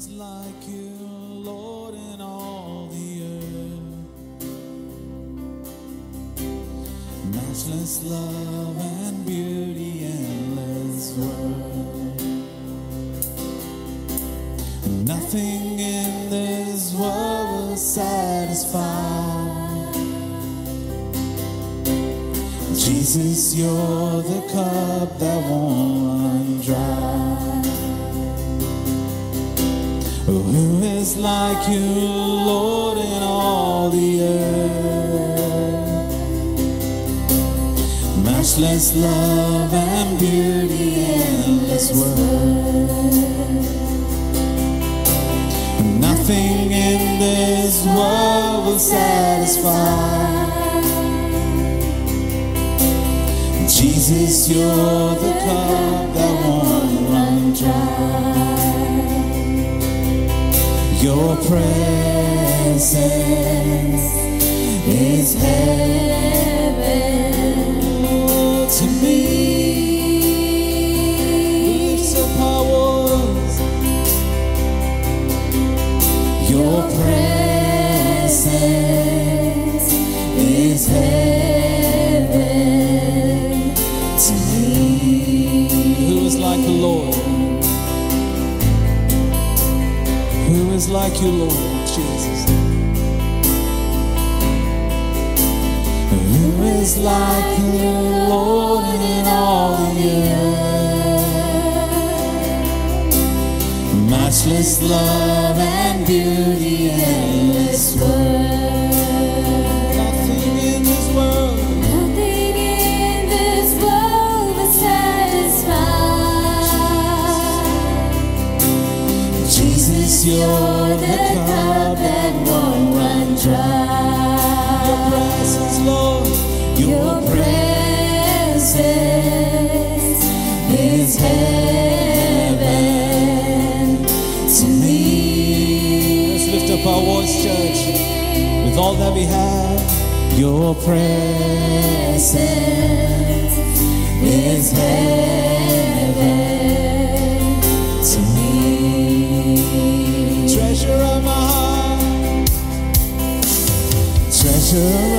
is like you, Lord, in all the earth? Matchless love and beauty, endless worth. Nothing in this world will satisfy. Jesus, you're the cup that won't is like you, Lord, in all the earth? Matchless love and beauty, endless worth. Nothing in this world will satisfy. Jesus, you're the cup that won't run dry. Your presence is heaven to me. Lifts up our walls. Your presence is heaven like you, Lord Jesus? Who is like you, Lord, in all the earth? Matchless love and beauty, You're the that won't run dry. Your presence, Lord, your presence is heaven to me. Let's lift up our voice, church, with all that we have. Your presence is heaven treasure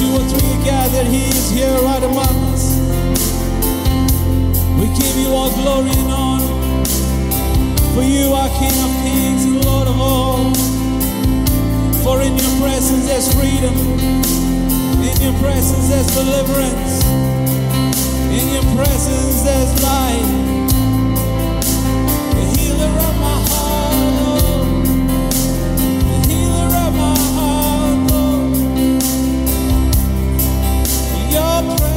two or three gathered, He is here right among us. We give you all glory and honor. For you are King of kings and Lord of all. For in your presence there's freedom. In your presence there's deliverance. In your presence there's life. The healer of my heart. up.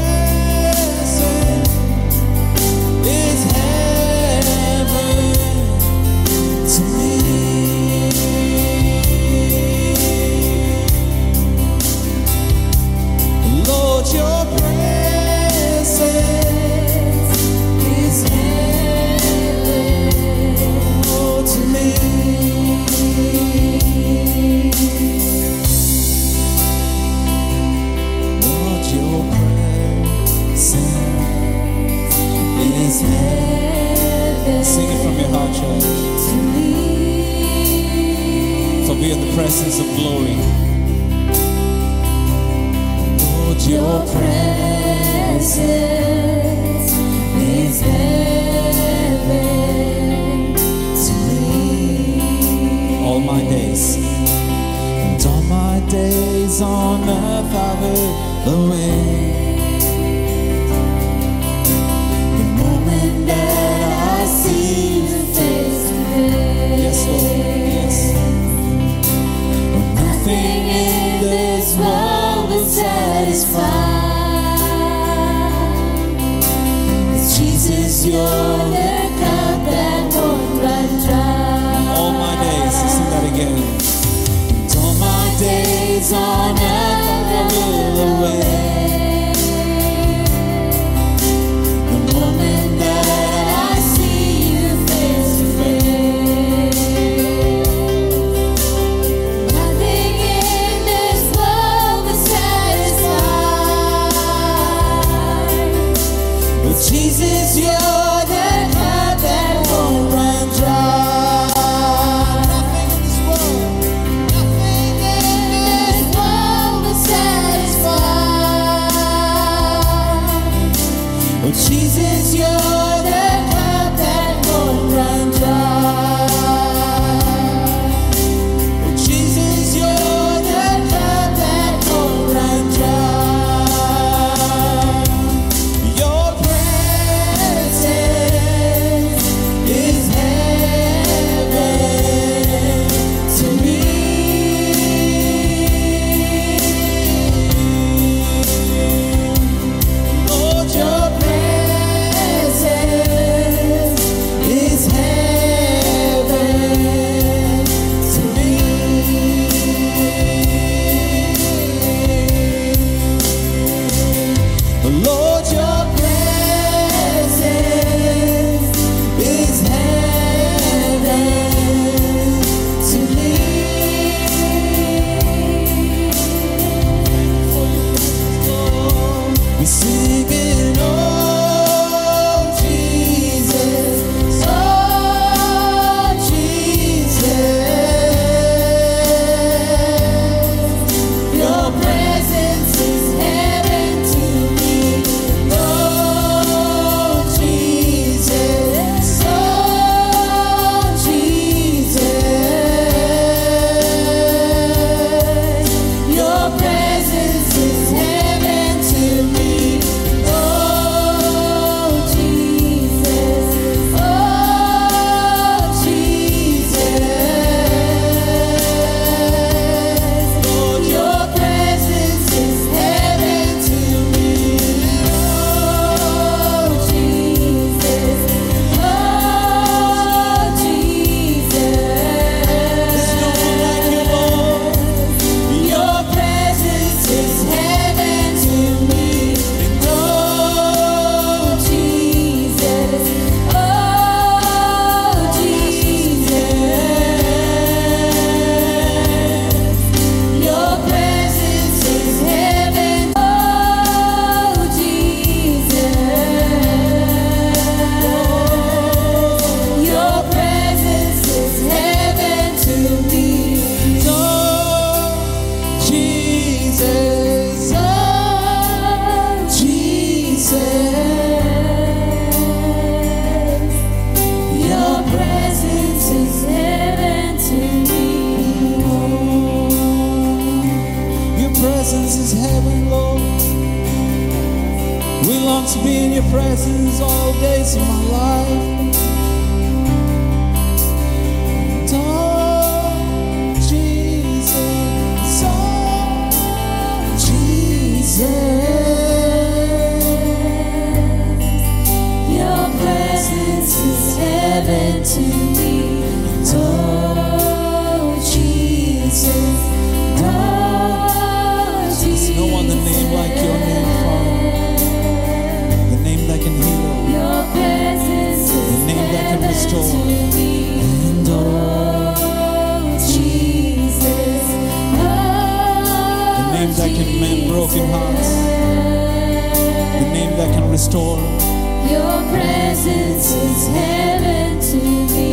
on the I the way. Heaven to me. Oh, Jesus. Oh, Jesus. No other name like your name, Father. The name that can heal. Your presence is The name that can restore. And oh, oh Jesus. Oh, The name that can mend broken hearts. The name that can restore. Your presence is heaven to me.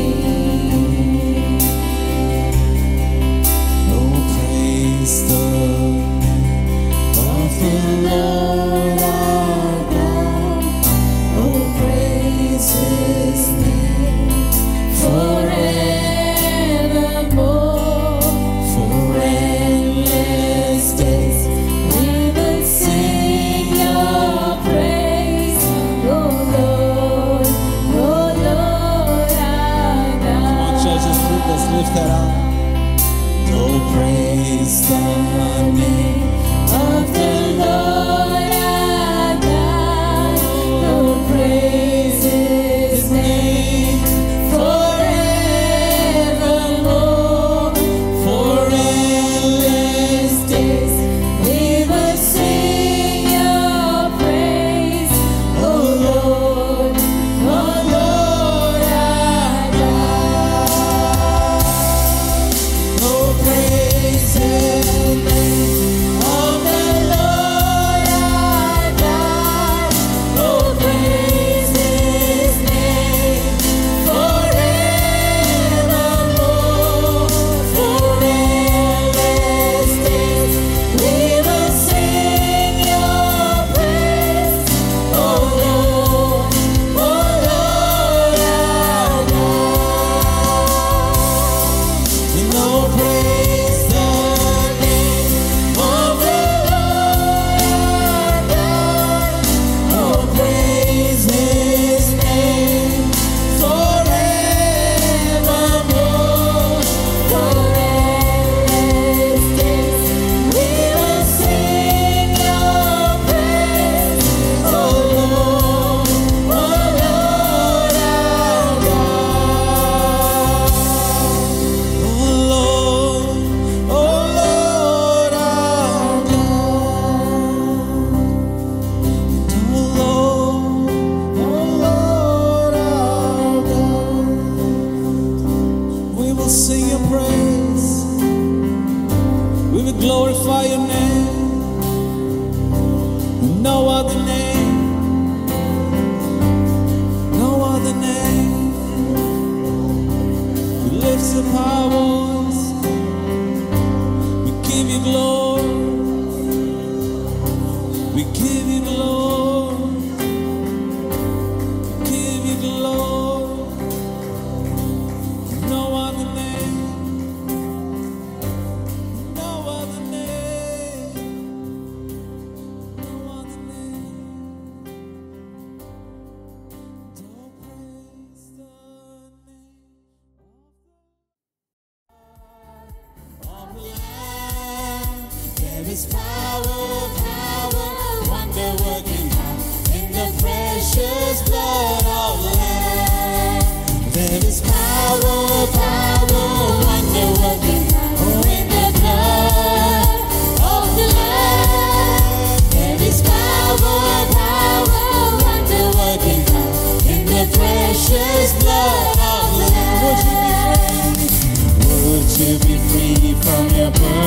trouble.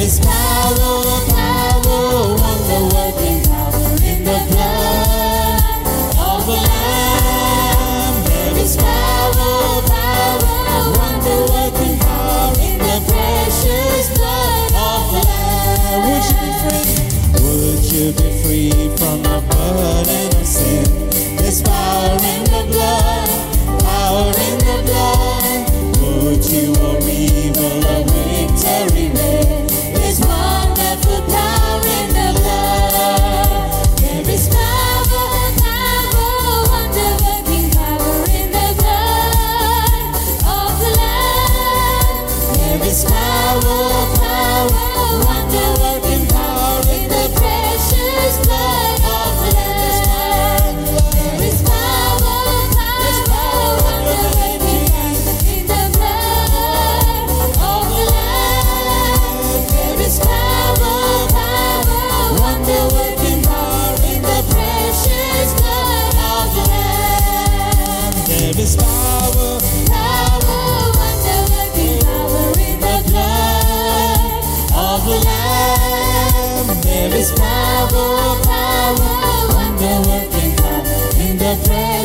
His power, power, working power in the blood of the Lamb. There is power, power, working power in the precious blood of the Lamb. Would you be free? Would you be free from the burden of sin? There's power in the blood, power in the blood. Would you or evil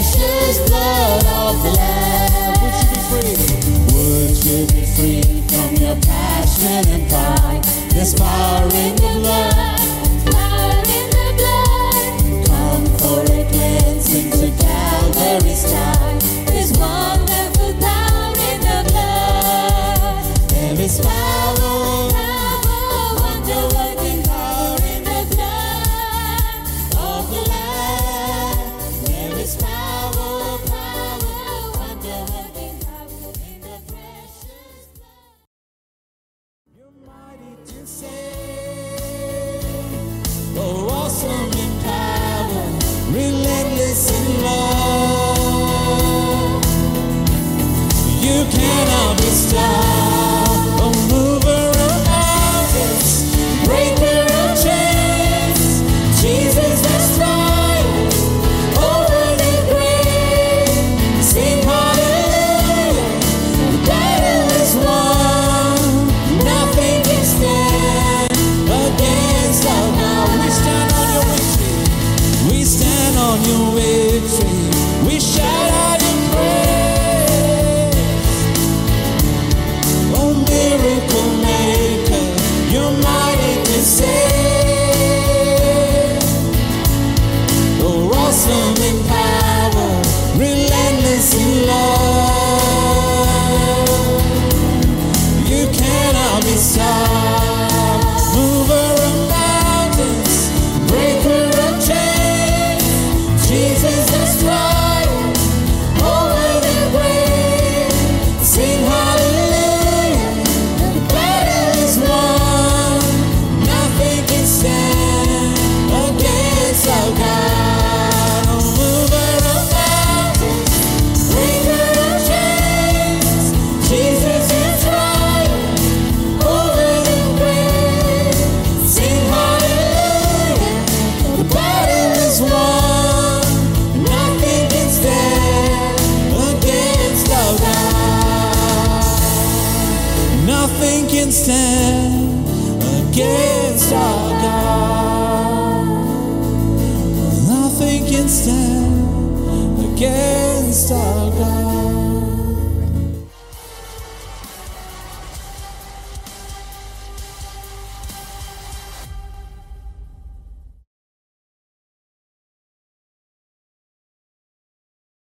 precious blood of the Lamb. Would you be free? Would you be free from your passion and pride? This power in the blood.